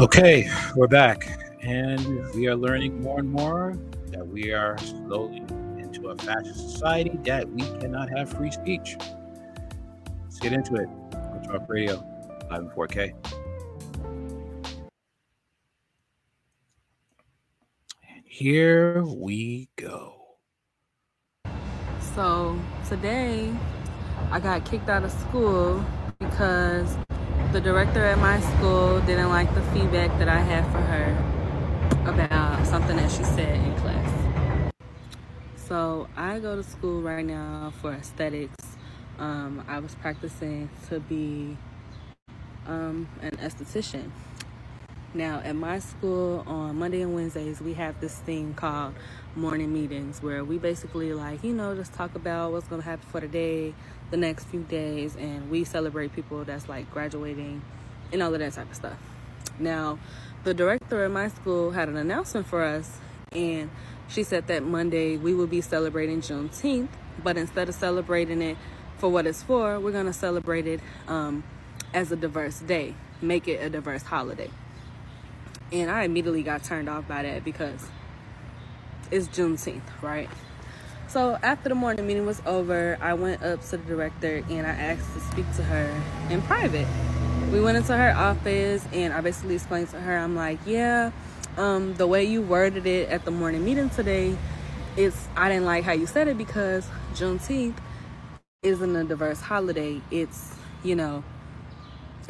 Okay, we're back, and we are learning more and more that we are slowly into a fascist society that we cannot have free speech. Let's get into it. Talk Radio, live in 4K. And here we go. So today, I got kicked out of school because the director at my school didn't like the feedback that I had for her about something that she said in class. So I go to school right now for aesthetics. Um, I was practicing to be um, an esthetician. Now, at my school on Monday and Wednesdays, we have this thing called morning meetings where we basically, like, you know, just talk about what's going to happen for the day, the next few days, and we celebrate people that's like graduating and all of that type of stuff. Now, the director at my school had an announcement for us, and she said that Monday we will be celebrating Juneteenth, but instead of celebrating it for what it's for, we're going to celebrate it um, as a diverse day, make it a diverse holiday. And I immediately got turned off by that because it's Juneteenth, right? So after the morning meeting was over, I went up to the director and I asked to speak to her in private. We went into her office and I basically explained to her, I'm like, yeah, um, the way you worded it at the morning meeting today, it's I didn't like how you said it because Juneteenth isn't a diverse holiday. It's, you know,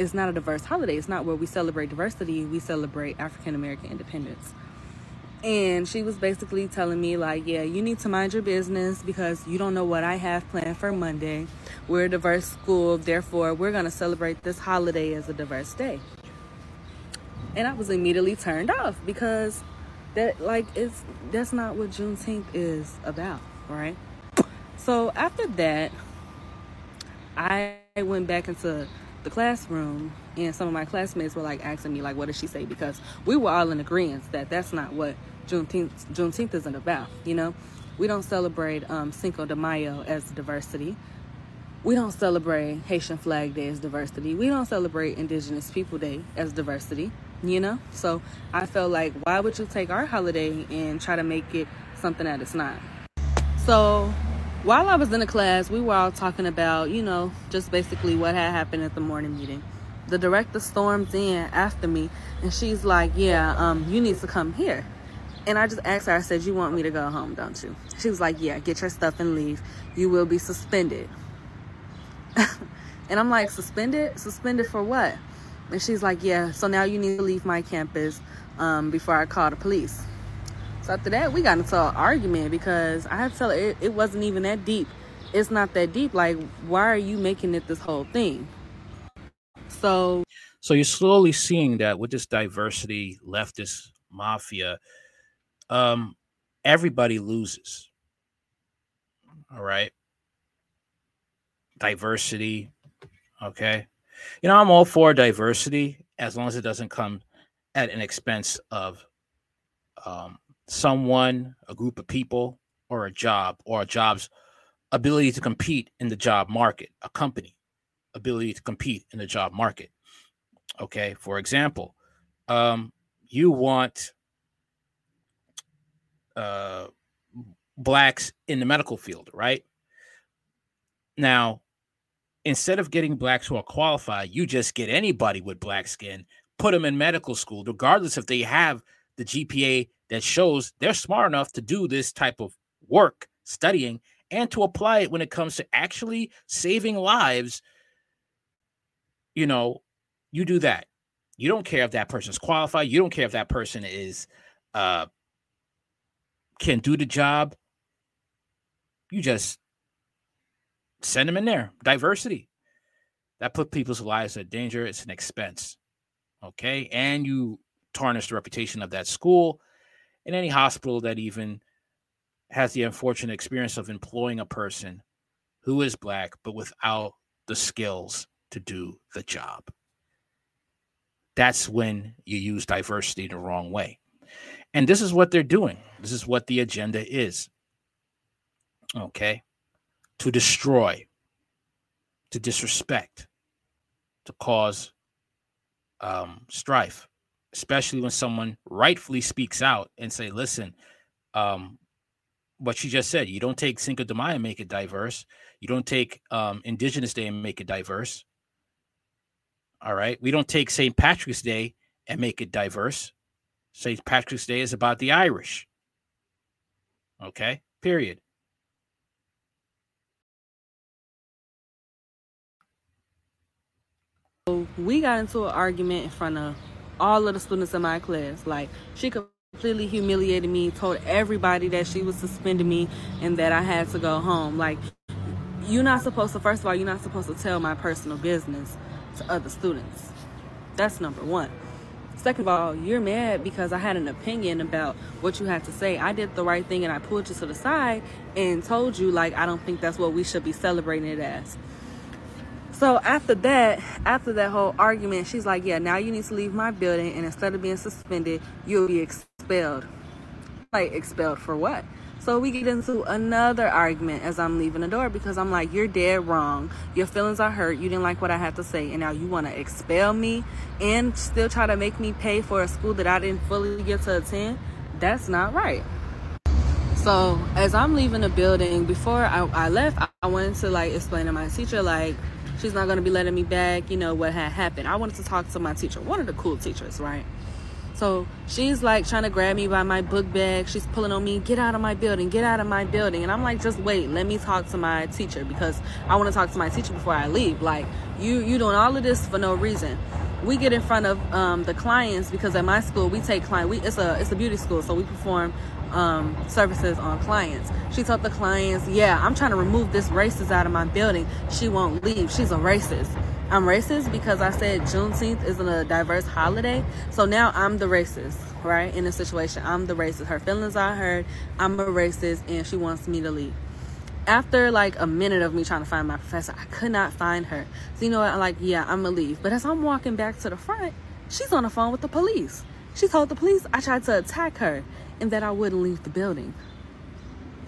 it's not a diverse holiday. It's not where we celebrate diversity. We celebrate African American independence. And she was basically telling me, like, yeah, you need to mind your business because you don't know what I have planned for Monday. We're a diverse school, therefore, we're going to celebrate this holiday as a diverse day. And I was immediately turned off because that, like, it's that's not what Juneteenth is about, right? So after that, I went back into the classroom and some of my classmates were like asking me like what did she say? Because we were all in agreement that that's not what Juneteenth, Juneteenth isn't about you know? We don't celebrate um, Cinco de Mayo as diversity. We don't celebrate Haitian Flag Day as diversity. We don't celebrate Indigenous People Day as diversity you know? So I felt like why would you take our holiday and try to make it something that it's not? So while I was in the class, we were all talking about, you know, just basically what had happened at the morning meeting. The director storms in after me and she's like, Yeah, um, you need to come here. And I just asked her, I said, You want me to go home, don't you? She was like, Yeah, get your stuff and leave. You will be suspended. and I'm like, Suspended? Suspended for what? And she's like, Yeah, so now you need to leave my campus um, before I call the police. So after that, we got into an argument because I had to tell her it, it wasn't even that deep. It's not that deep. Like, why are you making it this whole thing? So, so you're slowly seeing that with this diversity leftist mafia, um, everybody loses. All right, diversity. Okay, you know I'm all for diversity as long as it doesn't come at an expense of um, someone, a group of people, or a job, or a job's ability to compete in the job market, a company ability to compete in the job market. Okay, for example, um, you want uh, blacks in the medical field, right? Now, instead of getting blacks who are qualified, you just get anybody with black skin, put them in medical school, regardless if they have the GPA that shows they're smart enough to do this type of work, studying, and to apply it when it comes to actually saving lives. You know, you do that. You don't care if that person's qualified. You don't care if that person is uh can do the job. You just send them in there. Diversity. That put people's lives at danger. It's an expense. Okay. And you tarnish the reputation of that school in any hospital that even has the unfortunate experience of employing a person who is black but without the skills to do the job. That's when you use diversity the wrong way. And this is what they're doing. This is what the agenda is. Okay? To destroy, to disrespect, to cause um, strife, especially when someone rightfully speaks out and say, listen, um, what she just said, you don't take Cinco de Mayo and make it diverse. You don't take um, Indigenous Day and make it diverse. All right. We don't take St. Patrick's Day and make it diverse. St. Patrick's Day is about the Irish. Okay. Period. we got into an argument in front of all of the students in my class. Like she completely humiliated me, told everybody that she was suspending me and that I had to go home. Like you're not supposed to first of all, you're not supposed to tell my personal business to other students. That's number one. Second of all, you're mad because I had an opinion about what you had to say. I did the right thing and I pulled you to the side and told you like I don't think that's what we should be celebrating it as. So after that, after that whole argument, she's like, yeah, now you need to leave my building and instead of being suspended, you'll be expelled. Like expelled for what? So we get into another argument as I'm leaving the door because I'm like, you're dead wrong. Your feelings are hurt. You didn't like what I had to say. And now you want to expel me and still try to make me pay for a school that I didn't fully get to attend. That's not right. So as I'm leaving the building, before I, I left, I, I wanted to like explain to my teacher, like, she's not going to be letting me back, you know, what had happened. I wanted to talk to my teacher, one of the cool teachers, right? So she's like trying to grab me by my book bag. She's pulling on me, get out of my building, get out of my building. And I'm like, just wait, let me talk to my teacher because I want to talk to my teacher before I leave. Like, you you doing all of this for no reason. We get in front of um, the clients because at my school we take client. We it's a it's a beauty school, so we perform um, services on clients. She told the clients, yeah, I'm trying to remove this racist out of my building. She won't leave. She's a racist. I'm racist because I said Juneteenth isn't a diverse holiday. So now I'm the racist, right? In this situation, I'm the racist. Her feelings are hurt. I'm a racist and she wants me to leave. After like a minute of me trying to find my professor, I could not find her. So you know what? I'm like, yeah, I'm gonna leave. But as I'm walking back to the front, she's on the phone with the police. She told the police I tried to attack her and that I wouldn't leave the building.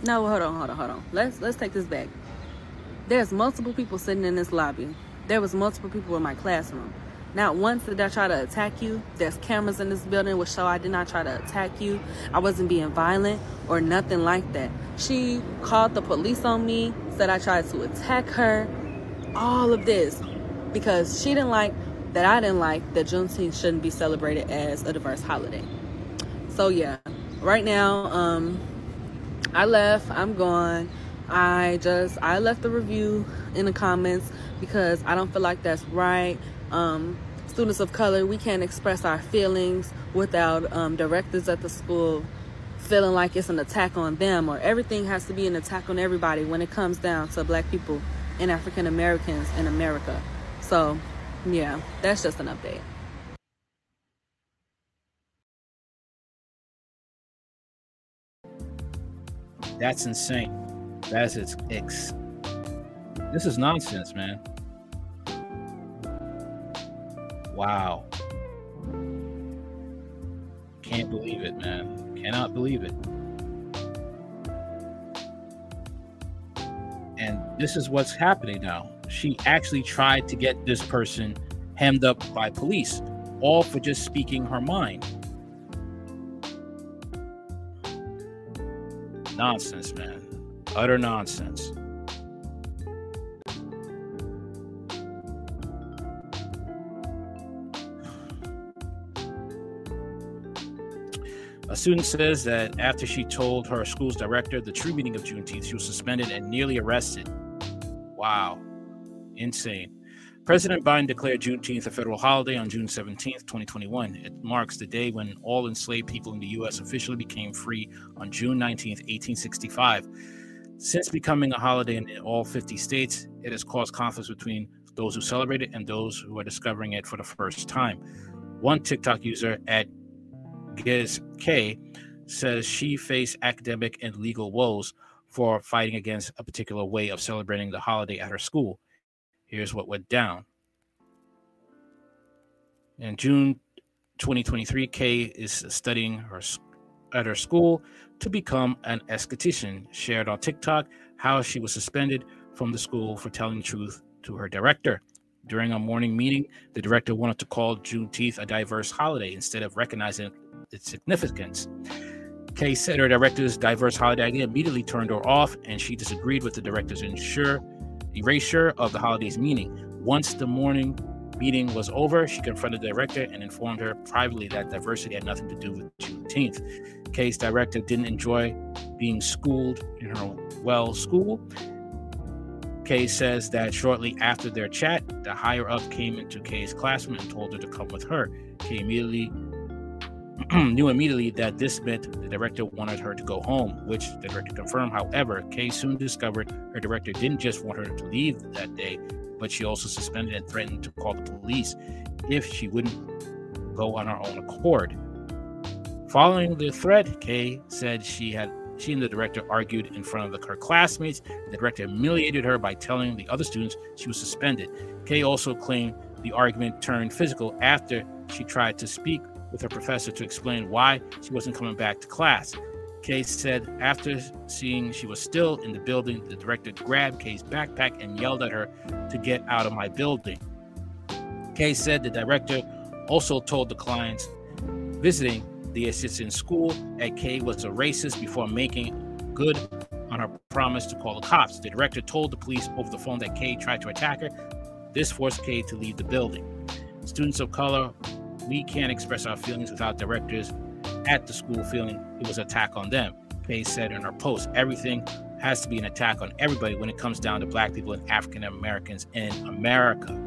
No, hold on, hold on, hold on. Let's let's take this back. There's multiple people sitting in this lobby. There was multiple people in my classroom. Not once did I try to attack you. There's cameras in this building which show I did not try to attack you. I wasn't being violent or nothing like that. She called the police on me, said I tried to attack her. All of this because she didn't like that I didn't like that Juneteenth shouldn't be celebrated as a diverse holiday. So yeah, right now, um, I left. I'm gone. I just I left the review in the comments because I don't feel like that's right. Um, students of color, we can't express our feelings without um, directors at the school feeling like it's an attack on them or everything has to be an attack on everybody when it comes down to black people and African Americans in America. So, yeah, that's just an update. That's insane. That's it's ex. This is nonsense, man. Wow. Can't believe it, man. Cannot believe it. And this is what's happening now. She actually tried to get this person hemmed up by police, all for just speaking her mind. Nonsense, man. Utter nonsense. A student says that after she told her school's director the true meaning of Juneteenth, she was suspended and nearly arrested. Wow. Insane. President Biden declared Juneteenth a federal holiday on June 17, 2021. It marks the day when all enslaved people in the U.S. officially became free on June 19, 1865. Since becoming a holiday in all 50 states, it has caused conflicts between those who celebrate it and those who are discovering it for the first time. One TikTok user at GizK says she faced academic and legal woes for fighting against a particular way of celebrating the holiday at her school. Here's what went down. In June 2023, Kay is studying her at her school to become an esthetician. Shared on TikTok how she was suspended from the school for telling the truth to her director. During a morning meeting, the director wanted to call Juneteenth a diverse holiday instead of recognizing its significance. Kay said her director's diverse holiday idea immediately turned her off, and she disagreed with the director's ensure, erasure of the holiday's meaning. Once the morning meeting was over, she confronted the director and informed her privately that diversity had nothing to do with Juneteenth. Kay's director didn't enjoy being schooled in her well school. Kay says that shortly after their chat, the higher up came into Kay's classroom and told her to come with her. Kay immediately knew immediately that this meant the director wanted her to go home, which the director confirmed. However, Kay soon discovered her director didn't just want her to leave that day, but she also suspended and threatened to call the police if she wouldn't go on her own accord. Following the threat, Kay said she had she and the director argued in front of the, her classmates. The director humiliated her by telling the other students she was suspended. Kay also claimed the argument turned physical after she tried to speak with her professor to explain why she wasn't coming back to class. Kay said after seeing she was still in the building, the director grabbed Kay's backpack and yelled at her to get out of my building. Kay said the director also told the clients visiting the assistant school at Kay was a racist before making good on her promise to call the cops. The director told the police over the phone that Kay tried to attack her. This forced Kay to leave the building. Students of color, we can't express our feelings without directors at the school feeling it was an attack on them. Kay said in her post, everything has to be an attack on everybody when it comes down to black people and African Americans in America.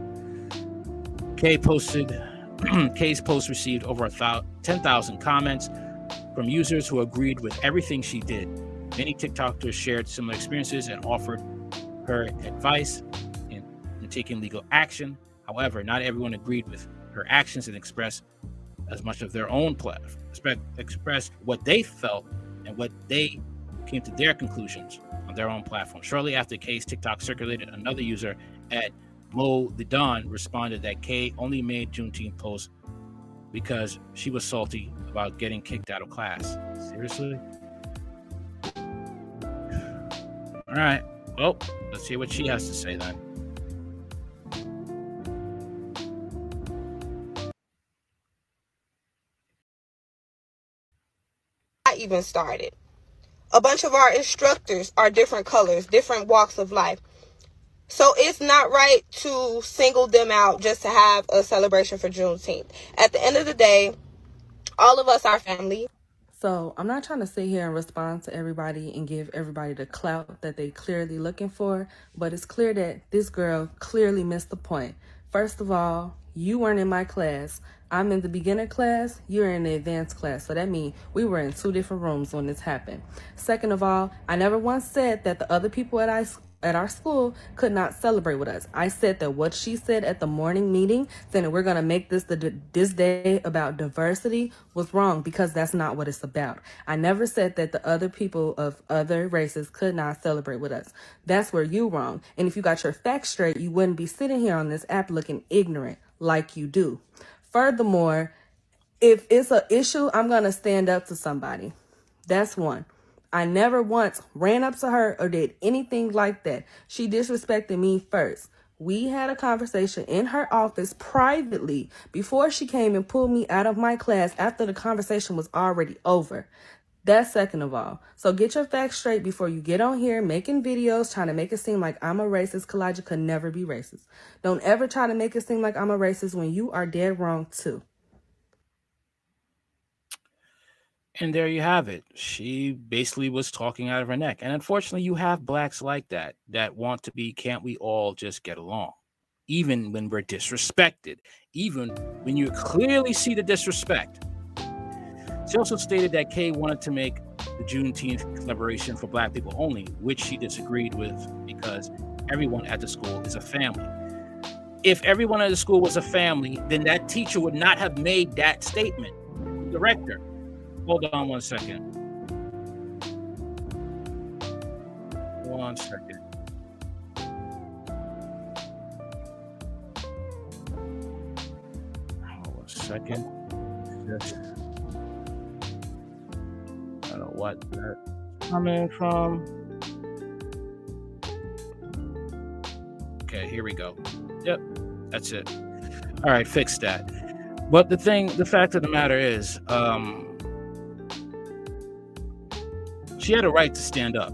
Kay posted Kay's post received over 10,000 comments from users who agreed with everything she did. Many TikTokers shared similar experiences and offered her advice in, in taking legal action. However, not everyone agreed with her actions and expressed as much of their own plan, expressed what they felt and what they came to their conclusions on their own platform. Shortly after Kay's TikTok circulated, another user at Mo the Don responded that Kay only made Juneteenth posts because she was salty about getting kicked out of class. Seriously? All right. Well, let's see what she has to say then. Even started. A bunch of our instructors are different colors, different walks of life. So it's not right to single them out just to have a celebration for Juneteenth. At the end of the day, all of us are family. So I'm not trying to sit here and respond to everybody and give everybody the clout that they clearly looking for, but it's clear that this girl clearly missed the point. First of all, you weren't in my class. I'm in the beginner class, you're in the advanced class. So that means we were in two different rooms when this happened. Second of all, I never once said that the other people at I at our school could not celebrate with us. I said that what she said at the morning meeting, saying we're going to make this the this day about diversity, was wrong because that's not what it's about. I never said that the other people of other races could not celebrate with us. That's where you wrong. And if you got your facts straight, you wouldn't be sitting here on this app looking ignorant like you do. Furthermore, if it's an issue, I'm going to stand up to somebody. That's one. I never once ran up to her or did anything like that. She disrespected me first. We had a conversation in her office privately before she came and pulled me out of my class after the conversation was already over. That's second of all. So get your facts straight before you get on here making videos trying to make it seem like I'm a racist. Kalijah could never be racist. Don't ever try to make it seem like I'm a racist when you are dead wrong too. And there you have it. She basically was talking out of her neck. And unfortunately, you have blacks like that that want to be, can't we all just get along? Even when we're disrespected, even when you clearly see the disrespect. She also stated that Kay wanted to make the Juneteenth celebration for black people only, which she disagreed with because everyone at the school is a family. If everyone at the school was a family, then that teacher would not have made that statement. Director, Hold on one second. One second. One second. Just, I don't know what coming from. Okay, here we go. Yep, That's it. All right, fix that. But the thing, the fact of the matter is, um, she had a right to stand up.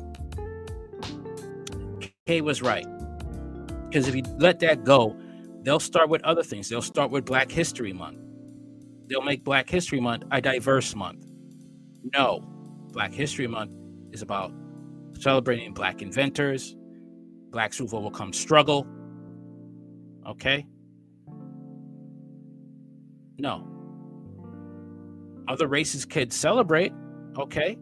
Kay was right. Because if you let that go, they'll start with other things. They'll start with Black History Month. They'll make Black History Month a diverse month. No, Black History Month is about celebrating Black inventors, Blacks who've overcome struggle. Okay? No. Other races could celebrate. Okay?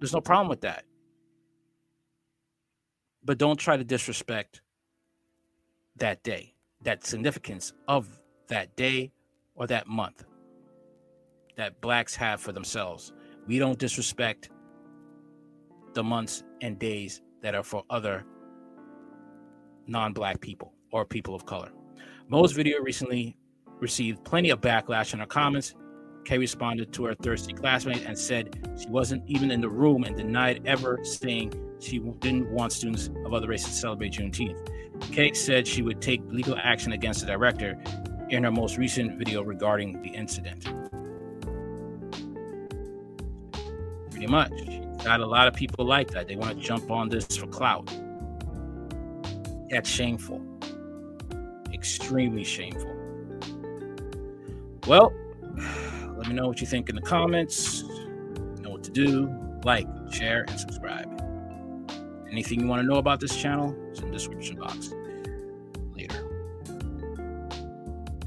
There's no problem with that. But don't try to disrespect that day, that significance of that day or that month that blacks have for themselves. We don't disrespect the months and days that are for other non black people or people of color. Mo's video recently received plenty of backlash in her comments, Kay responded to her thirsty classmate and said she wasn't even in the room and denied ever saying she didn't want students of other races to celebrate Juneteenth. Kay said she would take legal action against the director in her most recent video regarding the incident. Pretty much. Got a lot of people like that. They want to jump on this for clout. That's shameful. Extremely shameful. Well, let me know what you think in the comments. You know what to do. Like, share, and subscribe. Anything you want to know about this channel is in the description box.